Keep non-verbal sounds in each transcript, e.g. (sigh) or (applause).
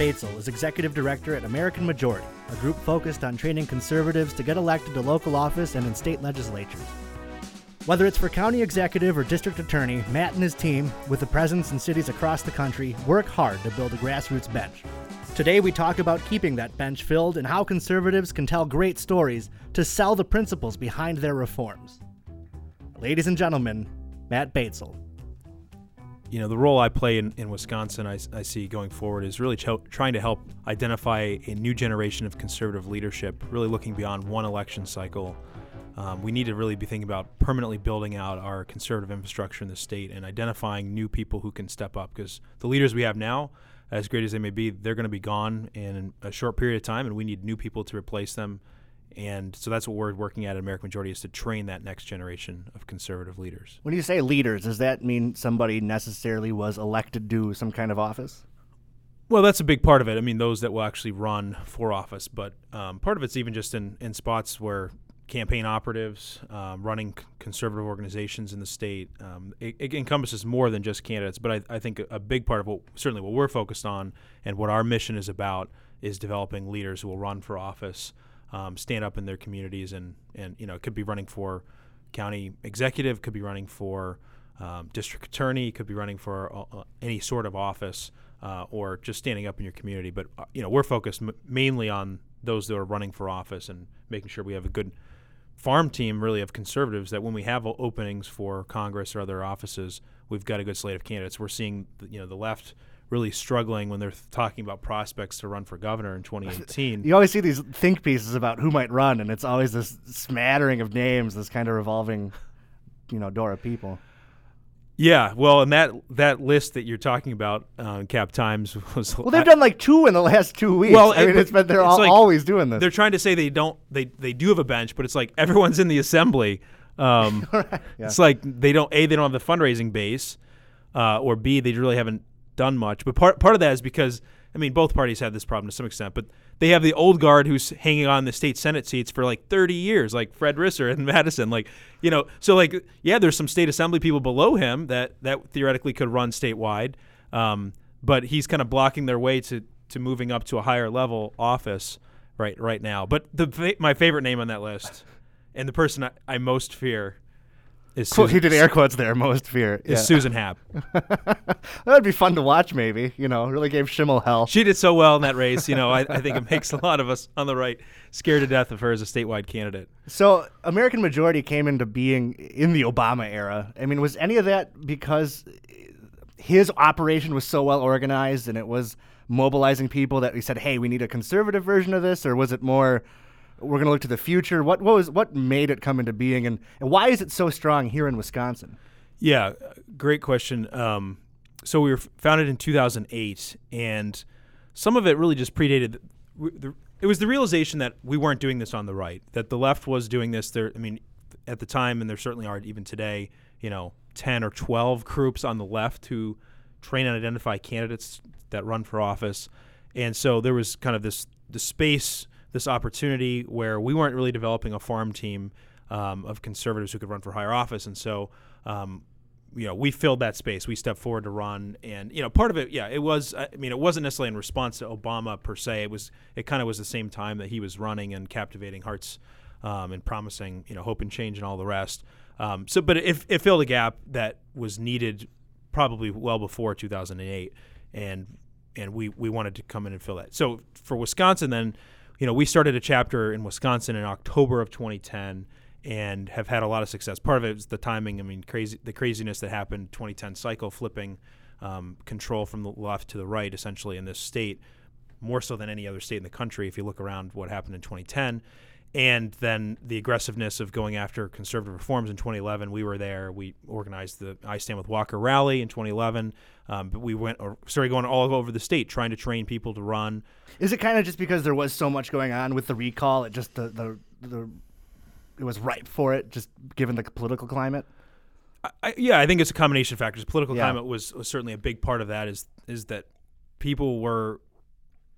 Batzel is executive director at American Majority, a group focused on training conservatives to get elected to local office and in state legislatures. Whether it's for county executive or district attorney, Matt and his team, with a presence in cities across the country, work hard to build a grassroots bench. Today, we talk about keeping that bench filled and how conservatives can tell great stories to sell the principles behind their reforms. Ladies and gentlemen, Matt Batzel. You know, the role I play in, in Wisconsin, I, I see going forward, is really trying to help identify a new generation of conservative leadership, really looking beyond one election cycle um, we need to really be thinking about permanently building out our conservative infrastructure in the state and identifying new people who can step up because the leaders we have now, as great as they may be, they're going to be gone in a short period of time, and we need new people to replace them. And so that's what we're working at at American Majority is to train that next generation of conservative leaders. When you say leaders, does that mean somebody necessarily was elected to some kind of office? Well, that's a big part of it. I mean, those that will actually run for office, but um, part of it's even just in, in spots where campaign operatives, um, running c- conservative organizations in the state. Um, it, it, encompasses more than just candidates, but I, I think a, a, big part of what certainly what we're focused on and what our mission is about is developing leaders who will run for office, um, stand up in their communities, and and you know it could be running for county executive, could be running for um, district attorney, could be running for uh, uh, any sort of office. Uh, or just standing up in your community, but uh, you know we're focused m- mainly on those that are running for office and making sure we have a good farm team really of conservatives that when we have openings for Congress or other offices, we've got a good slate of candidates. We're seeing you know the left really struggling when they're talking about prospects to run for governor in (laughs) 2018. you always see these think pieces about who might run, and it's always this smattering of names, this kind of revolving, you know, door of people. Yeah, well, and that that list that you're talking about, uh, Cap Times (laughs) was. Well, they've I, done like two in the last two weeks. Well, I mean, it, has been they're all, like, always doing this. They're trying to say they don't, they they do have a bench, but it's like everyone's in the assembly. Um, (laughs) right, yeah. It's like they don't a they don't have the fundraising base, uh, or b they really haven't done much. But part part of that is because I mean both parties have this problem to some extent, but they have the old guard who's hanging on the state senate seats for like 30 years, like Fred Risser in (laughs) Madison. Like, you know, so like, yeah, there's some state assembly people below him that that theoretically could run statewide, um, but he's kind of blocking their way to to moving up to a higher level office right right now. But the my favorite name on that list, and the person I, I most fear is Susan, he did air quotes there. Most fear is yeah. Susan Happ. (laughs) that would be fun to watch. Maybe you know, really gave Schimel hell. She did so well in that race. You know, I, I think it makes a lot of us on the right scared to death of her as a statewide candidate. So, American Majority came into being in the Obama era. I mean, was any of that because his operation was so well organized and it was mobilizing people that we said, "Hey, we need a conservative version of this," or was it more? We're going to look to the future. What, what was what made it come into being, and, and why is it so strong here in Wisconsin? Yeah, great question. Um, so we were founded in 2008, and some of it really just predated. The, it was the realization that we weren't doing this on the right, that the left was doing this. There, I mean, at the time, and there certainly are even today. You know, 10 or 12 groups on the left who train and identify candidates that run for office, and so there was kind of this the space this opportunity where we weren't really developing a farm team um, of conservatives who could run for higher office, and so. Um, you know, we filled that space. We stepped forward to run, and you know, part of it, yeah, it was. I mean, it wasn't necessarily in response to Obama per se. It was. It kind of was the same time that he was running and captivating hearts, um, and promising, you know, hope and change and all the rest. Um, so, but it, it filled a gap that was needed probably well before 2008, and and we we wanted to come in and fill that. So for Wisconsin, then you know, we started a chapter in Wisconsin in October of 2010 and have had a lot of success. Part of it is the timing. I mean, crazy the craziness that happened 2010 cycle flipping um, control from the left to the right essentially in this state more so than any other state in the country if you look around what happened in 2010 and then the aggressiveness of going after conservative reforms in 2011. We were there. We organized the I Stand with Walker rally in 2011. Um, but we went or started going all over the state trying to train people to run. Is it kind of just because there was so much going on with the recall? It just the the, the it was ripe for it, just given the political climate. I, yeah, I think it's a combination of factors. Political yeah. climate was, was certainly a big part of that. Is is that people were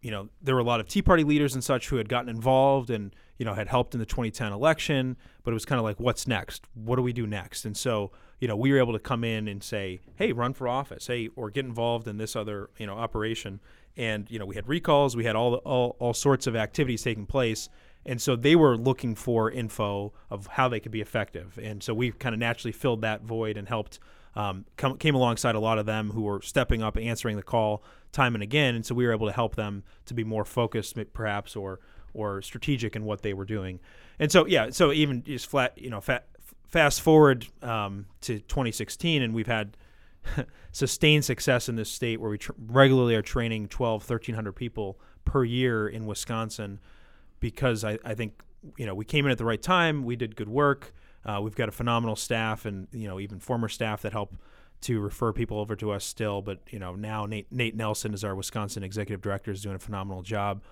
you know, there were a lot of Tea Party leaders and such who had gotten involved and you know had helped in the 2010 election, but it was kind of like, what's next? What do we do next? And so you know, we were able to come in and say, hey, run for office, hey, or get involved in this other you know operation. And you know, we had recalls, we had all all all sorts of activities taking place. And so they were looking for info of how they could be effective. And so we kind of naturally filled that void and helped um, come, came alongside a lot of them who were stepping up, answering the call time and again, and so we were able to help them to be more focused, perhaps, or or strategic in what they were doing. And so, yeah, so even just flat, you know, fast forward um, to 2016, and we've had (laughs) sustained success in this state where we tr- regularly are training 12, 1,300 people per year in Wisconsin because I, I think you know we came in at the right time, we did good work. Uh, we've got a phenomenal staff, and you know even former staff that help to refer people over to us still. But you know now Nate, Nate Nelson is our Wisconsin executive director, is doing a phenomenal job.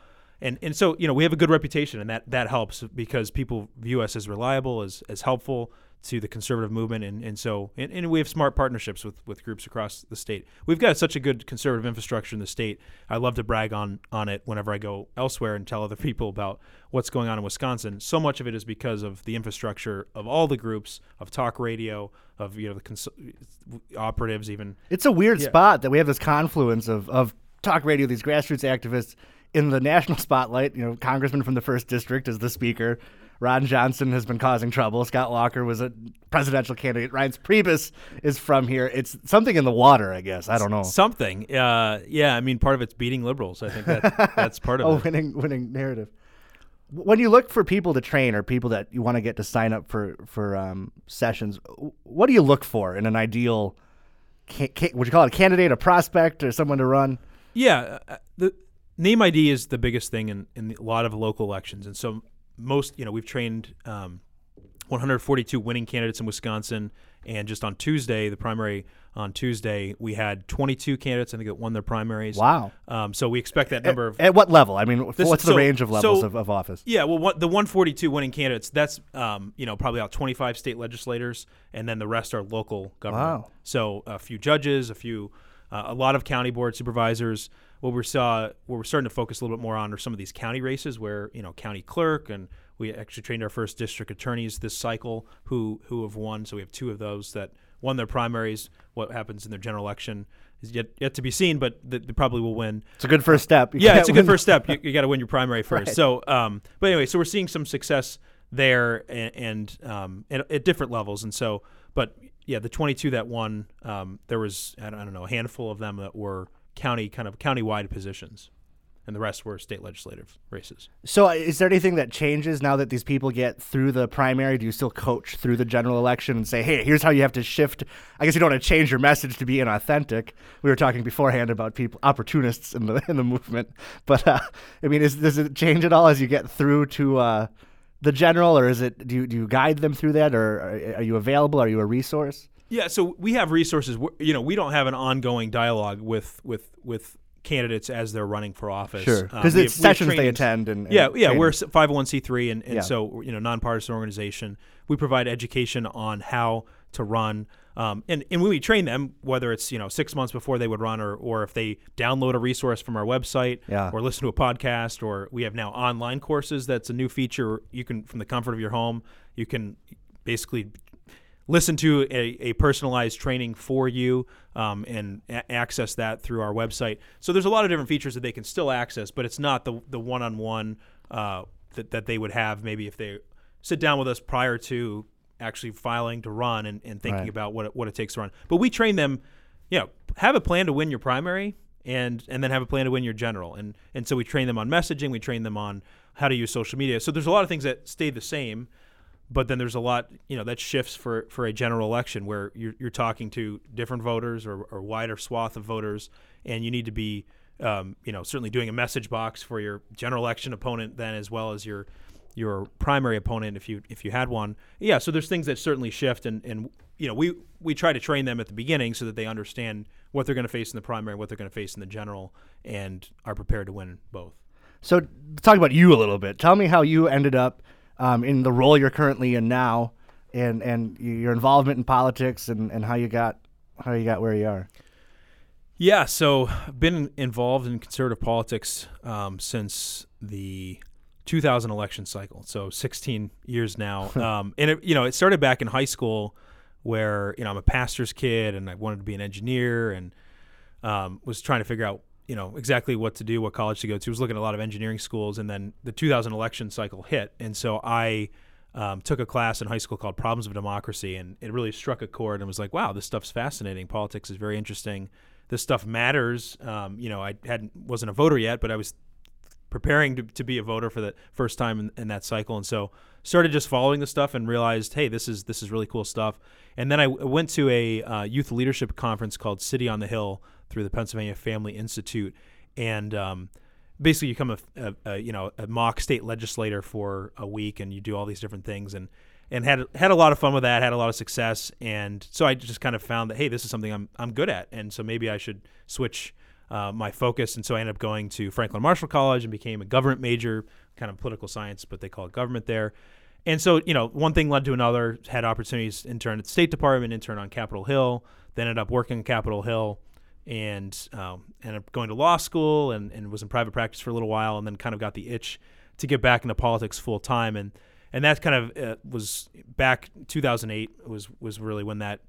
And, and so you know we have a good reputation, and that, that helps because people view us as reliable, as, as helpful, to the conservative movement. And, and so and, and, we have smart partnerships with, with groups across the state. We've got such a good conservative infrastructure in the state. I love to brag on on it whenever i go elsewhere and tell other (laughs) people about what's going on in wisconsin. So much of it is because of the infrastructure of all the groups of talk radio of you know the cons- operatives even. It's a weird yeah. spot that we have this confluence of, of talk radio these grassroots activists in the national spotlight you know congressman from the first district is the speaker Ron Johnson has been causing trouble. Scott Walker was a presidential candidate. Reince Priebus is from here. It's something in the water, I guess. I don't know. Something. Uh, yeah, I mean, part of it's beating liberals. I think that, that's part of (laughs) oh, it. winning, winning narrative. When you look for people to train or people that you want to get to sign up for for um, sessions, what do you look for in an ideal? Would you call it a candidate, a prospect, or someone to run? Yeah, uh, the name ID is the biggest thing in, in a lot of local elections, and so most, you know, we've trained um, 142 winning candidates in Wisconsin, and just on Tuesday, the primary on Tuesday, we had 22 candidates. I think that won their primaries. Wow. Um, so we expect that number at, of at what level? I mean, this, what's the range of levels so, of, of, office? Yeah, well, what, the 142 winning candidates, that's um, you know probably about 25 state legislators, and then the rest are local government. Wow. So a few judges, a few, uh, a lot of county board supervisors what we saw, what we're starting to focus a little bit more on are some of these county races where you know county clerk and we actually trained our first district attorneys this cycle who who have won. So we have two of those that won their primaries. What happens in their general election is yet yet to be seen, but they, they probably will win. It's a good first step. You yeah, it's a good first step. You, you got to win your primary (laughs) first. Right. So, um, but anyway, so we're seeing some success there and, and um, at, at different levels, and so, but yeah, the 22 that won, um, there was I don't, I don't know a handful of them that were county kind of county-wide positions and the rest were state legislative races. So, uh, is there anything that changes now that these people get through the primary? Do you still coach through the general election and say, "Hey, here's how you have to shift"? I guess you don't want to change your message to be inauthentic. We were talking beforehand about people opportunists in the (laughs) in the movement, but uh, I mean, is, does it change at all as you get through to uh, the general, or is it do you, do you guide them through that, or are, are you available? Are you a resource? Yeah, so we have resources. You know, we don't have an ongoing dialogue with with with candidates as they're running for office. Sure, because um, it's sessions they attend and, and yeah, yeah, we're 501c3 and, and yeah. so you know nonpartisan organization. We provide education on how to run. Um, and, and when we train them, whether it's you know six months before they would run, or, or if they download a resource from our website, yeah. or listen to a podcast, or we have now online courses. That's a new feature. You can from the comfort of your home, you can basically listen to a, a personalized training for you um, and a- access that through our website. So there's a lot of different features that they can still access, but it's not the the one on one that that they would have maybe if they sit down with us prior to actually filing to run and, and thinking right. about what it, what it takes to run. But we train them, you know, have a plan to win your primary and and then have a plan to win your general. And and so we train them on messaging, we train them on how to use social media. So there's a lot of things that stay the same but then there's a lot you know that shifts for for a general election where you're, you're talking to different voters or, or wider swath of voters and you need to be um, you know certainly doing a message box for your general election opponent then as well as your your primary opponent if you if you had one. Yeah so there's things that certainly shift and and you know we we try to train them at the beginning so that they understand what they're going to face in the primary what they're going to face in the general and are prepared to win both. So talk about you a little bit. Tell me how you ended up um, in the role you're currently in now, and and your involvement in politics, and, and how you got how you got where you are. Yeah, so I've been involved in conservative politics um, since the 2000 election cycle, so 16 years now. (laughs) um, and it, you know, it started back in high school, where you know I'm a pastor's kid and I wanted to be an engineer and um, was trying to figure out you know exactly what to do, what college to go to. I was looking at a lot of engineering schools, and then the 2000 election cycle hit, and so I um, took a class in high school called Problems of Democracy, and it really struck a chord and was like, wow, this stuff's fascinating. Politics is very interesting this stuff matters. Um, you know, I hadn't wasn't a voter yet, but I was preparing to, to be a voter for the first time in, in, that cycle, and so started just following the stuff and realized, hey, this is this is really cool stuff. And then I w- went to a uh, youth leadership conference called City on the Hill through the Pennsylvania Family Institute, and um, basically you become a, a, a, you know a mock state legislator for a week, and you do all these different things. And and had had a lot of fun with that, had a lot of success, and so I just kind of found that hey, this is something I'm I'm good at, and so maybe I should switch uh, my focus, and so I ended up going to Franklin Marshall College and became a government major, kind of political science, but they call it government there. And so, you know, one thing led to another. Had opportunities intern at the State Department, intern on Capitol Hill, then ended up working on Capitol Hill, and um, ended up going to law school and, and was in private practice for a little while, and then kind of got the itch to get back into politics full time. And and that kind of uh, was back 2008 was was really when that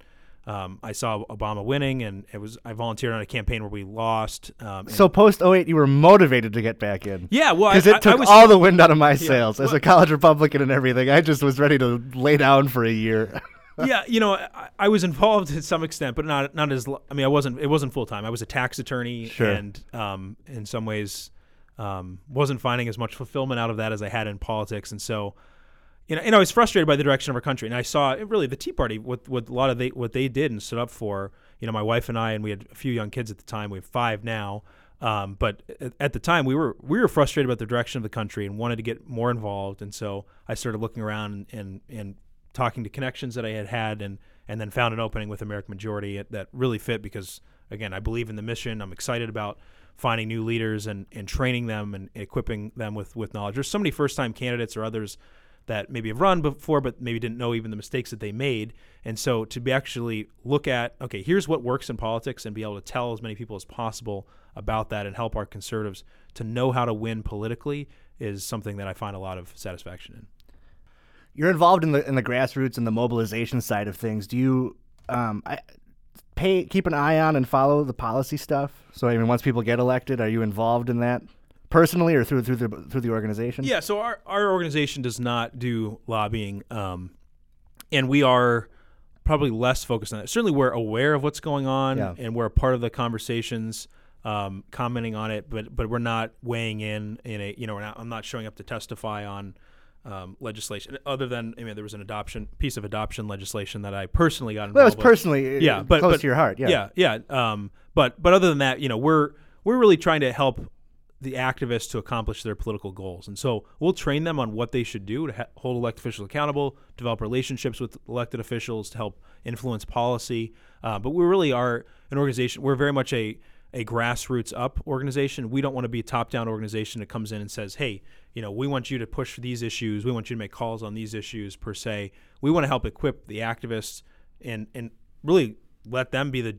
um, I saw Obama winning, and it was I volunteered on a campaign where we lost. Um, so post 08, you were motivated to get back in. Yeah, well, because it took was, all the wind out of my sails yeah, as a college Republican and everything. I just was ready to lay down for a year. (laughs) yeah, you know, I, I, was involved to some extent, but not not as. I mean, I wasn't. It wasn't full time. I was a tax attorney, sure. and um, in some ways, um, wasn't finding as much fulfillment out of that as I had in politics, and so you know, and I was frustrated by the direction of our country. And I saw really the Tea Party, what what a lot of they what they did and stood up for. You know, my wife and I, and we had a few young kids at the time. We have five now. Um, but at the time, we were we were frustrated about the direction of the country and wanted to get more involved. And so I started looking around and and, and talking to connections that I had had, and and then found an opening with American Majority that really fit because again, I believe in the mission. I'm excited about finding new leaders and, and training them and equipping them with, with knowledge. There's so many first time candidates or others that maybe have run before, but maybe didn't know even the mistakes that they made. And so to be actually look at, okay, here's what works in politics and be able to tell as many people as possible about that and help our conservatives to know how to win politically is something that I find a lot of satisfaction in. You're involved in the in the grassroots and the mobilization side of things. Do you um, I, pay keep an eye on and follow the policy stuff? So I mean, once people get elected, are you involved in that? Personally or through through the through the organization? Yeah, so our our organization does not do lobbying, um, and we are probably less focused on it. Certainly, we're aware of what's going on, yeah. and we're a part of the conversations, um, commenting on it, but but we're not weighing in in a you know not, I'm not showing up to testify on. Um, legislation other than I mean there was an adoption piece of adoption legislation that I personally got involved. Well, was personally yeah, uh, but, close but, to your heart. Yeah, yeah, yeah. Um, but but other than that, you know, we're we're really trying to help the activists to accomplish their political goals. And so we'll train them on what they should do to ha- hold elected officials accountable, develop relationships with elected officials to help influence policy. Uh, but we really are an organization, we're very much a, a grassroots up organization. We don't want to be a top down organization that comes in and says, hey, you know, we want you to push for these issues, we want you to make calls on these issues per se. We want to help equip the activists and, and really let them be the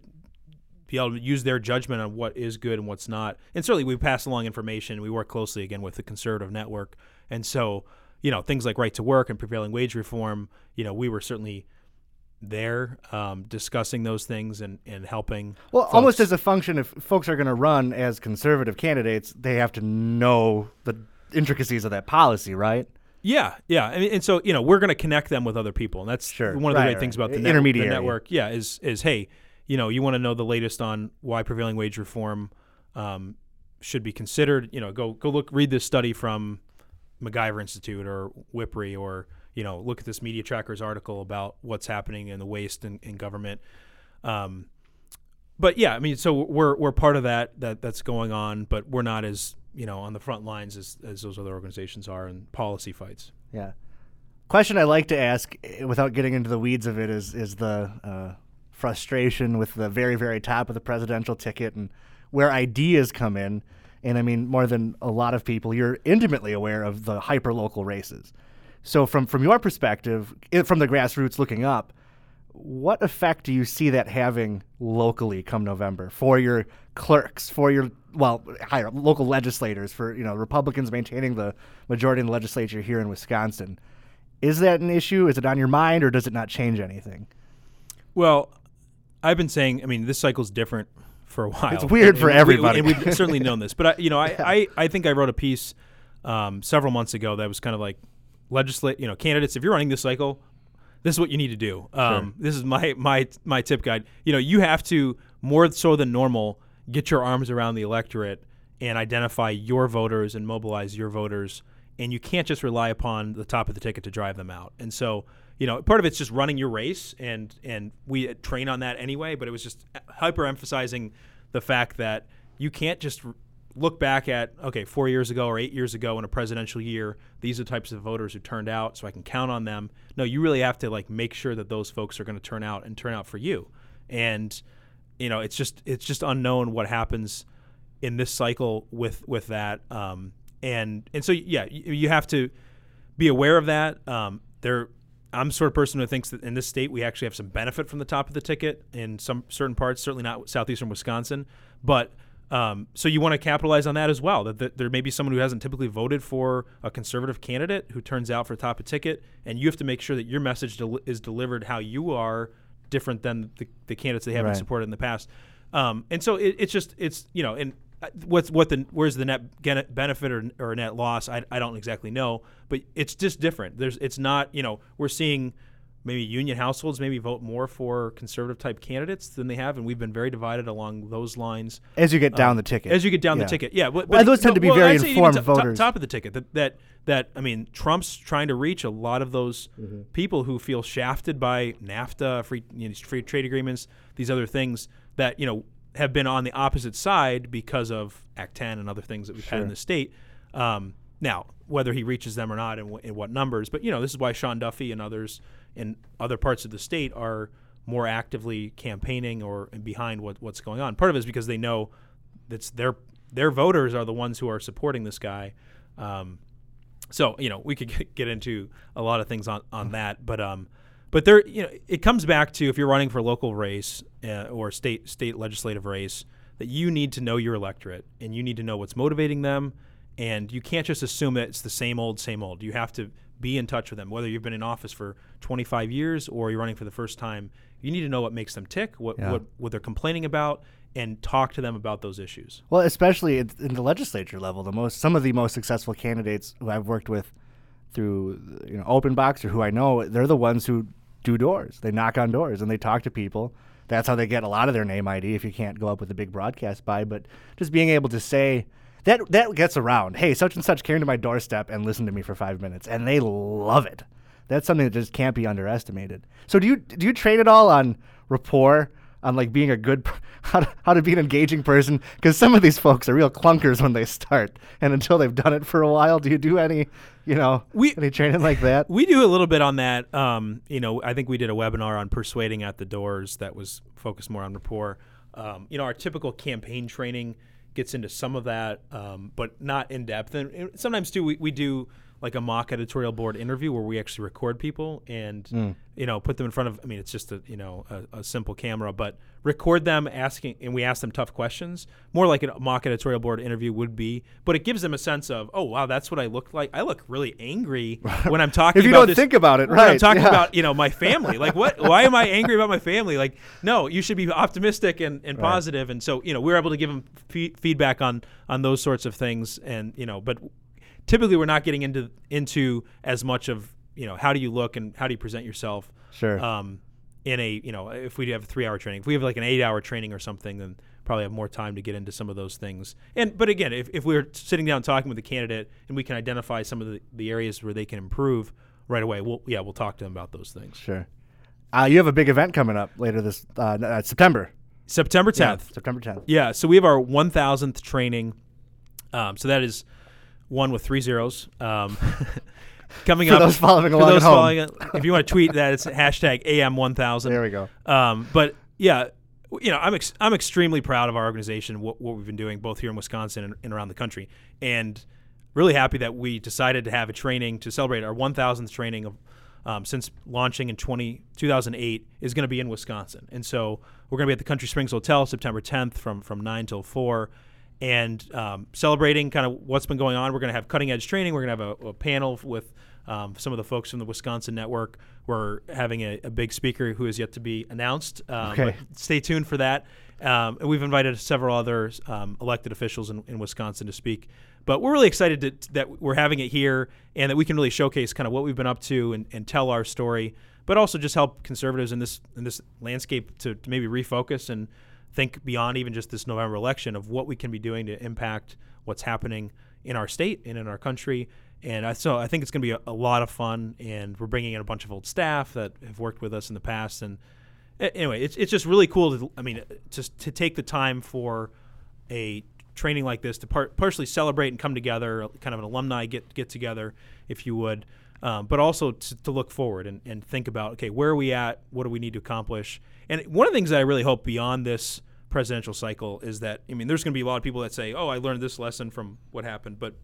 be able to use their judgment on what is good and what's not. And certainly, we pass along information. We work closely again with the conservative network, and so you know things like right to work and prevailing wage reform. You know, we were certainly there um, discussing those things and, and helping. Well, folks. almost as a function, if folks are going to run as conservative candidates, they have to know the intricacies of that policy, right? Yeah, yeah, and, and so you know we're going to connect them with other people, and that's sure. one of the right, great right. things about the, net- the network. Yeah, is is hey, you know, you want to know the latest on why prevailing wage reform um, should be considered, you know, go go look read this study from MacIver Institute or WIPRI or you know look at this Media Trackers article about what's happening in the waste in, in government. Um, but yeah, I mean, so we're we're part of that that that's going on, but we're not as you know on the front lines as as those other organizations are in policy fights. Yeah. Question I like to ask, eh, without getting into the weeds of it, is is the uh, frustration with the very, very top of the presidential ticket and where ideas come in. And I mean, more than a lot of people, you're intimately aware of the hyper local races. So, from, from your perspective, from the grassroots looking up, what effect do you see that having locally come November for your clerks, for your well, higher local legislators, for you know Republicans maintaining the majority in the legislature here in Wisconsin? Is that an issue? Is it on your mind, or does it not change anything? Well, I've been saying, I mean, this cycle's different for a while. It's weird and, for and everybody. We, and we've certainly known this, but I, you know, I, (laughs) I, I think I wrote a piece um, several months ago that was kind of like legislate, you know, candidates. If you're running this cycle, this is what you need to do. Um, Sure. This is my my my tip guide. You know, you have to more so than normal get your arms around the electorate and identify your voters and mobilize your voters. And you can't just rely upon the top of the ticket to drive them out. And so, you know, part of it's just running your race, and and we train on that anyway. But it was just hyper emphasizing the fact that you can't just look back at okay four years ago or eight years ago in a presidential year these are the types of voters who turned out so i can count on them no you really have to like make sure that those folks are going to turn out and turn out for you and you know it's just it's just unknown what happens in this cycle with with that um and and so yeah you, you have to be aware of that um there I'm the sort of person who thinks that in this state we actually have some benefit from the top of the ticket in some certain parts, certainly not southeastern Wisconsin. But um, so you want to capitalize on that as well. That, that there may be someone who hasn't typically voted for a conservative candidate who turns out for the top of ticket, and you have to make sure that your message del- is delivered how you are different than the, the candidates they haven't Right. supported in the past. Um, and so it, it's just it's you know and what's what the where's the net benefit or, or net loss I, I don't exactly know but it's just different there's it's not you know we're seeing maybe union households maybe vote more for conservative type candidates than they have and we've been very divided along those lines As you get down um, the ticket, as you get down Yeah. the ticket yeah but, Well, but those tend to be well, very informed top- voters. top of the ticket that that that I mean Trump's trying to reach a lot of those Mm-hmm. people who feel shafted by NAFTA free you know, free trade agreements these other things that you know have been on the opposite side because of Act 10 and other things that we've had in the state. Um, now whether he reaches them or not and, w- in what numbers but you know this is why Sean Duffy and others in other parts of the state are more actively campaigning or behind what, what's going on. Part of it is because they know that's their their voters are the ones who are supporting this guy. Um, so you know we could get, (laughs) get into a lot of things on, on that, but um, but there you know it comes back to if you're running for a local race uh, or state state legislative race that you need to know your electorate and you need to know what's motivating them, and you can't just assume that it's the same old same old. You have to be in touch with them, whether you've been in office for 25 years or you're running for the first time. You need to know what makes them tick, what Yeah. what, what they're complaining about, and talk to them about those issues. Well, especially in, in the legislature level, the most some of the most successful candidates who I've worked with through you know open box or who I know, they're the ones who do doors. They knock on doors and they talk to people. That's how they get a lot of their name ID. If you can't go up with a big broadcast buy, but just being able to say that that gets around. Hey, such and such came to my doorstep and listened to me for five minutes, and they love it. That's something that just can't be underestimated. So do you do you trade it all on rapport? On like being a good, (laughs) how to, how to be an engaging person, because some of these folks are real clunkers when they start, and until they've done it for a while, do you do any, you know, We- any training like that? (laughs) We do a little bit on that. Um, you know, I think we did a webinar on persuading at the doors that was focused more on rapport. Um, you know, our typical campaign training gets into some of that, um, but not in depth. And, and sometimes too, we, we do like a mock editorial board interview where we actually record people and hmm. you know put them in front of. I mean, it's just a you know a, a simple camera, but record them asking, and we ask them tough questions, more like a mock editorial board interview would be. But it gives them a sense of, oh wow, that's what I look like. I look really angry (laughs) when I'm talking. If you don't this- think about it, when I'm right, talking yeah. about you know my (laughs) family. Like what? Why am I angry about my family? Like no, you should be optimistic and, and Right. positive. And so you know we were able to give them fe- feedback on on those sorts of things. And you know, but typically we're not getting into into as much of you know how do you look and how do you present yourself. Sure. Um, in a you know if we have a three hour training, if we have like an eight hour training or something, then probably have more time to get into some of those things. And but again, if, if we're sitting down talking with the candidate and we can identify some of the, the areas where they can improve right away, we'll yeah we'll talk to them about those things. Sure. Uh, you have a big event coming up later this uh, uh, September. September Yeah, 10th. September 10th. Yeah, so we have our 1000th training. Um, so that is one with three zeros. Um, (laughs) coming For up. those following for along those at home. it, (laughs) if you want to tweet that, it's hashtag AM1000. There we go. Um, but yeah, you know, I'm ex- I'm extremely proud of our organization, what, what we've been doing both here in Wisconsin and, and around the country, and really happy that we decided to have a training to celebrate our 1,000th training of um, since launching in 20, 2008 is going to be in Wisconsin. And so we're going to be at the Country Springs Hotel September 10th from, from 9 till 4 and um, celebrating kind of what's been going on. We're going to have cutting edge training. We're going to have a, a panel with um, some of the folks from the Wisconsin Network. We're having a, a big speaker who is yet to be announced. Um, Okay. Stay tuned for that. Um, and we've invited several other um, elected officials in, in Wisconsin to speak. But we're really excited to, that we're having it here and that we can really showcase kind of what we've been up to and, and tell our story, but also just help conservatives in this in this landscape to, to maybe refocus and think beyond even just this November election of what we can be doing to impact what's happening in our state and in our country. And I, so I think it's going to be a, a lot of fun, and we're bringing in a bunch of old staff that have worked with us in the past. And anyway, it's, it's just really cool to, I mean, just to take the time for a training like this to par- partially celebrate and come together, kind of an alumni get get together, if you would, um, but also to, to look forward and, and think about okay, where are we at? What do we need to accomplish? And one of the things that I really hope beyond this presidential cycle is that I mean, there's going to be a lot of people that say, oh, I learned this lesson from what happened, but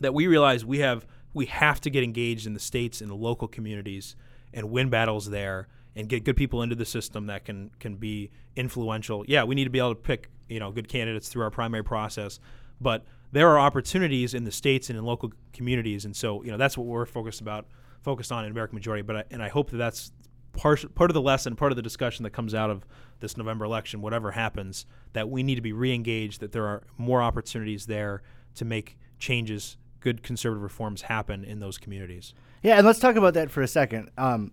that we realize we have we have to get engaged in the states and the local communities and win battles there and get good people into the system that can can be influential. Yeah, we need to be able to pick you know good candidates through our primary process, but there are opportunities in the states and in local communities, and so you know that's what we're focused about focused on in American Majority. But I, and I hope that that's part part of the lesson, part of the discussion that comes out of this November election, whatever happens, that we need to be re-engaged. That there are more opportunities there to make changes, good conservative reforms happen in those communities. Yeah, and let's talk about that for a second. Um,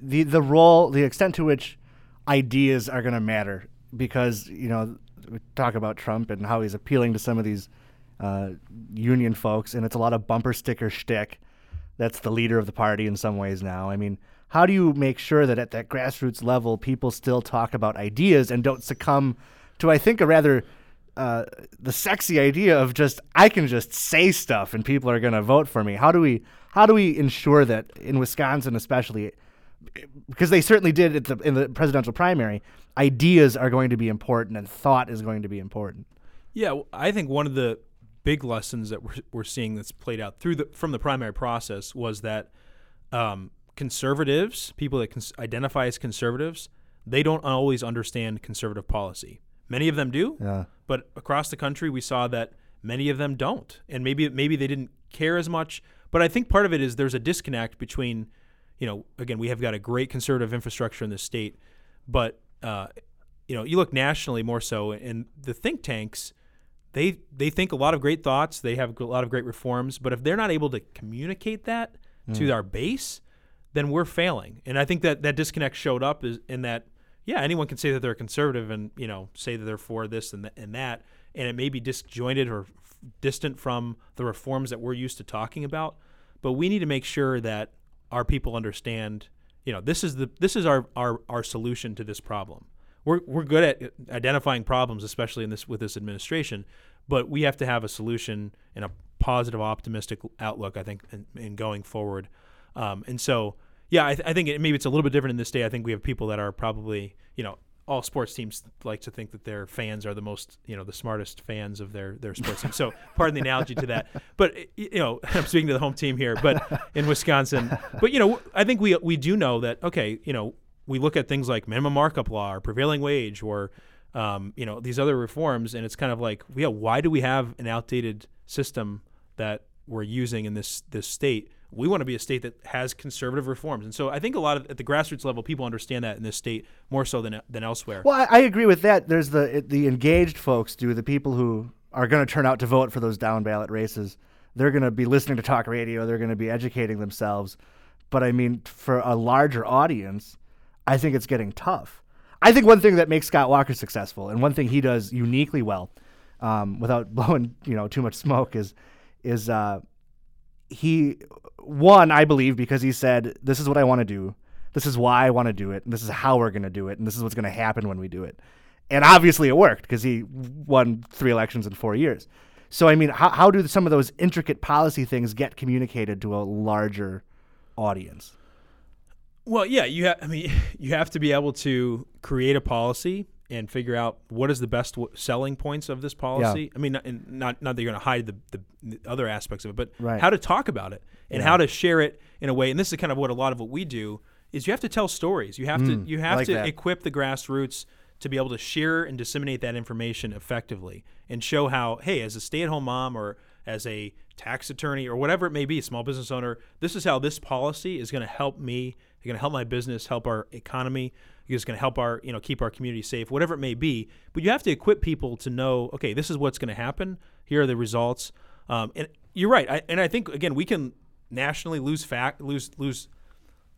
the the role, the extent to which ideas are going to matter, because you know we talk about Trump and how he's appealing to some of these uh, union folks, and it's a lot of bumper sticker shtick. That's the leader of the party in some ways now. I mean, how do you make sure that at that grassroots level, people still talk about ideas and don't succumb to, I think, a rather uh, the sexy idea of just I can just say stuff and people are going to vote for me. How do we how do we ensure that in Wisconsin, especially, because they certainly did the, in the presidential primary, ideas are going to be important and thought is going to be important. Yeah, I think one of the big lessons that we're, we're seeing that's played out through the from the primary process was that um, conservatives, people that cons- identify as conservatives, they don't always understand conservative policy. Many of them do, Yeah. but across the country we saw that many of them don't, and maybe maybe they didn't care as much. But I think part of it is there's a disconnect between, you know, again we have got a great conservative infrastructure in the state, but uh, you know you look nationally more so, and the think tanks they they think a lot of great thoughts, they have a lot of great reforms, but if they're not able to communicate that to our base, then we're failing. And I think that that disconnect showed up is in that yeah, anyone can say that they're conservative and you know say that they're for this and, th- and that, and it may be disjointed or f- distant from the reforms that we're used to talking about. But we need to make sure that our people understand. You know, this is the this is our our, our solution to this problem. We're we're good at identifying problems, especially in this with this administration, but we have to have a solution and a positive, optimistic outlook. I think in, in going forward, um, and so yeah, I, th- I think it, maybe it's a little bit different in this day. I think we have people that are probably, you know, all sports teams like to think that their fans are the most, you know, the smartest fans of their their sports team. So, pardon the analogy to that. But you know, (laughs) I'm speaking to the home team here, but in Wisconsin. But you know, I think we we do know that. Okay, you know, we look at things like minimum markup law or prevailing wage or um, you know these other reforms, and it's kind of like, yeah, why do we have an outdated system that we're using in this this state? We want to be a state that has conservative reforms, and so I think a lot of at the grassroots level, people understand that in this state more so than than elsewhere. Well, I, I agree with that. There's the the engaged folks do the people who are going to turn out to vote for those down ballot races. They're going to be listening to talk radio. They're going to be educating themselves. But I mean, for a larger audience, I think it's getting tough. I think one thing that makes Scott Walker successful, and one thing he does uniquely well, um, without (laughs) blowing you know too much smoke, is is uh, he one I believe because he said this is what I want to do, this is why I want to do it, and this is how we're going to do it, and this is what's going to happen when we do it. And obviously it worked because he won three elections in four years. So I mean, how how do some of those intricate policy things get communicated to a larger audience? Well, yeah, you have. I mean, (laughs) you have to be able to create a policy and figure out what is the best w- selling points of this policy. I mean, not, and not not that you're going to hide the, the, the other aspects of it, but Right. how to talk about it and Yeah. how to share it in a way. And this is kind of what a lot of what we do is you have to tell stories. You have to you have Mm, like to that. equip the grassroots to be able to share and disseminate that information effectively and show how hey as a stay-at-home mom or as a tax attorney or whatever it may be small business owner this is how this policy is going to help me it's going to help my business help our economy it's going to help our you know keep our community safe whatever it may be. But you have to equip people to know okay this is what's going to happen. Here are the results. Um, and you're right I, and i think again we can nationally lose fact lose lose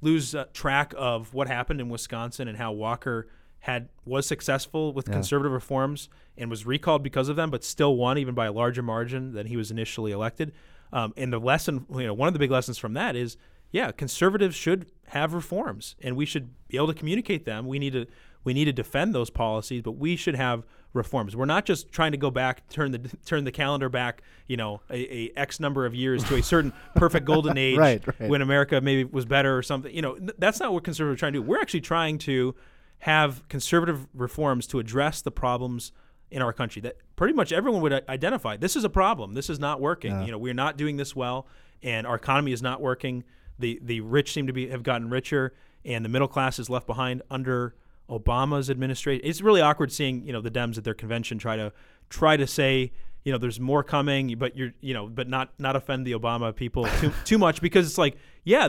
lose uh, track of what happened in Wisconsin and how Walker had was successful with conservative reforms and was recalled because of them, but still won even by a larger margin than he was initially elected. Um, and the lesson, you know, one of the big lessons from that is, yeah, conservatives should have reforms, and we should be able to communicate them. We need to we need to defend those policies, but we should have reforms. We're not just trying to go back, turn the (laughs) turn the calendar back, you know, a, a X number of years to a certain (laughs) perfect golden age Right, right. when America maybe was better or something. You know, th- that's not what conservatives are trying to do. We're actually trying to have conservative reforms to address the problems in our country that pretty much everyone would identify. This is a problem. This is not working. You know, we're not doing this well, and our economy is not working. The the rich seem to be have gotten richer, and the middle class is left behind under Obama's administration. It's really awkward seeing you know the Dems at their convention try to try to say you know there's more coming, but you're you know but not not offend the Obama people too (laughs) too much because it's like yeah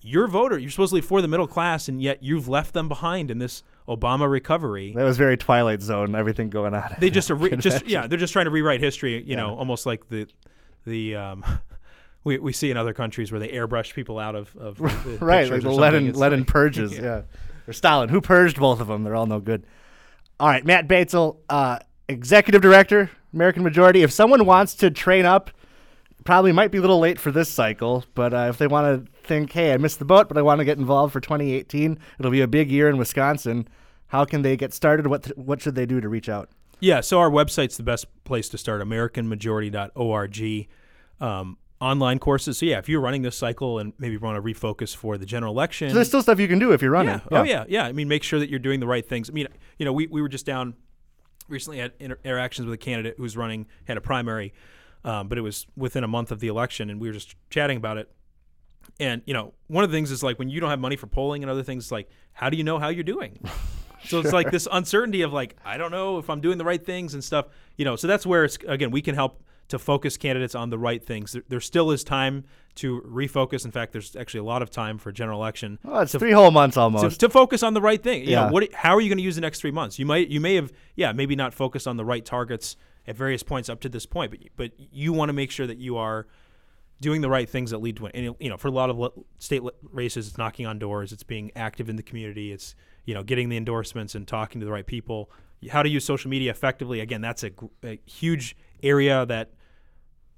you're a voter you're supposedly for the middle class and yet you've left them behind in this Obama recovery. That was very Twilight Zone. Everything going on. They just are re- (laughs) just yeah they're just trying to rewrite history you know almost like the the um. (laughs) We, we see in other countries where they airbrush people out of, of the (laughs) right, like the. Lenin Lenin like- purges, yeah. Or Stalin, who purged both of them. They're all no good. All right, Matt Batzel, uh, executive director, American Majority. If someone wants to train up, probably might be a little late for this cycle, but uh, if they want to think, hey, I missed the boat, but I want to get involved for 2018, it'll be a big year in Wisconsin. How can they get started? What what should they do to reach out? Yeah, so our website's the best place to start, AmericanMajority.org. Um, online courses. So, yeah, if you're running this cycle and maybe want to refocus for the general election. So there's still stuff you can do if you're running. yeah. Oh, yeah. Yeah. I mean, make sure that you're doing the right things. I mean, you know, we, we were just down recently had inter- interactions with a candidate who's running, had a primary, um, but it was within a month of the election, and we were just chatting about it. And, you know, one of the things is like when you don't have money for polling and other things, like, how do you know how you're doing? (laughs) So it's like this uncertainty of like I don't know if I'm doing the right things and stuff, you know. So that's where it's again we can help to focus candidates on the right things. There, there still is time to refocus. In fact, there's actually a lot of time for general election Oh, it's three whole months almost. to, to focus on the right thing. You Yeah. know, what how are you going to use the next 3 months? You might you may have yeah, maybe not focused on the right targets at various points up to this point, but but you want to make sure that you are doing the right things that lead to. And you know, for a lot of state races, it's knocking on doors, it's being active in the community, it's you know, getting the endorsements and talking to the right people. How to use social media effectively? Again, that's a, a huge area that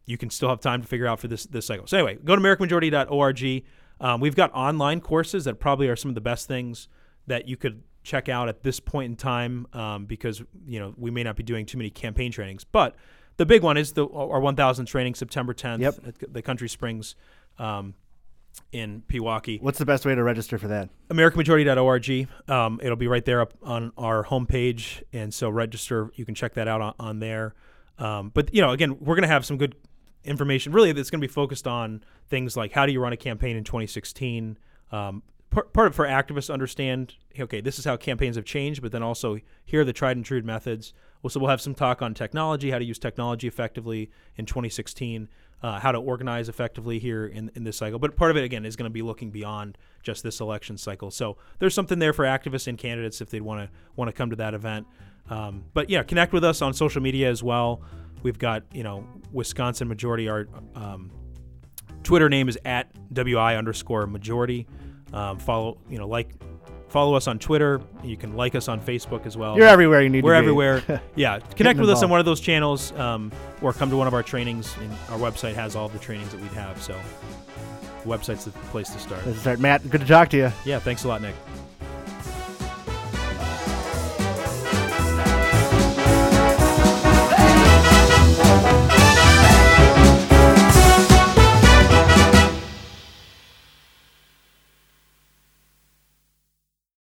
you can still have time to figure out for this this cycle. So anyway, go to AmericanMajority.org. Um, we've got online courses that probably are some of the best things that you could check out at this point in time um, because you know we may not be doing too many campaign trainings, but the big one is the our 1,000 training September 10th Yep. at the Country Springs um, in Pewaukee. What's the best way to register for that? AmericanMajority.org. Um, it'll be right there up on our homepage, and so register. You can check that out on, on there. Um, but you know, again, we're going to have some good information. Really, that's going to be focused on things like how do you run a campaign in 2016. Um, part, part of for activists to understand. Okay, this is how campaigns have changed, but then also here are the tried and true methods. Well, so we'll have some talk on technology, how to use technology effectively in 2016 uh, how to organize effectively here in, in this cycle. But part of it, again, is going to be looking beyond just this election cycle. So there's something there for activists and candidates if they'd want to want to come to that event. Um, but yeah, connect with us on social media as well. We've got you know Wisconsin Majority. Our um, Twitter name is at wi underscore majority. Um, follow you know like follow us on Twitter. You can like us on Facebook as well. You're everywhere you need to. Be. We're everywhere. (laughs) yeah, connect with us on one of those channels, um, or come to one of our trainings. And our website has all the trainings that we'd have. So, the website's the place to start. Let's start. Matt, good to talk to you. Yeah, thanks a lot, Nick.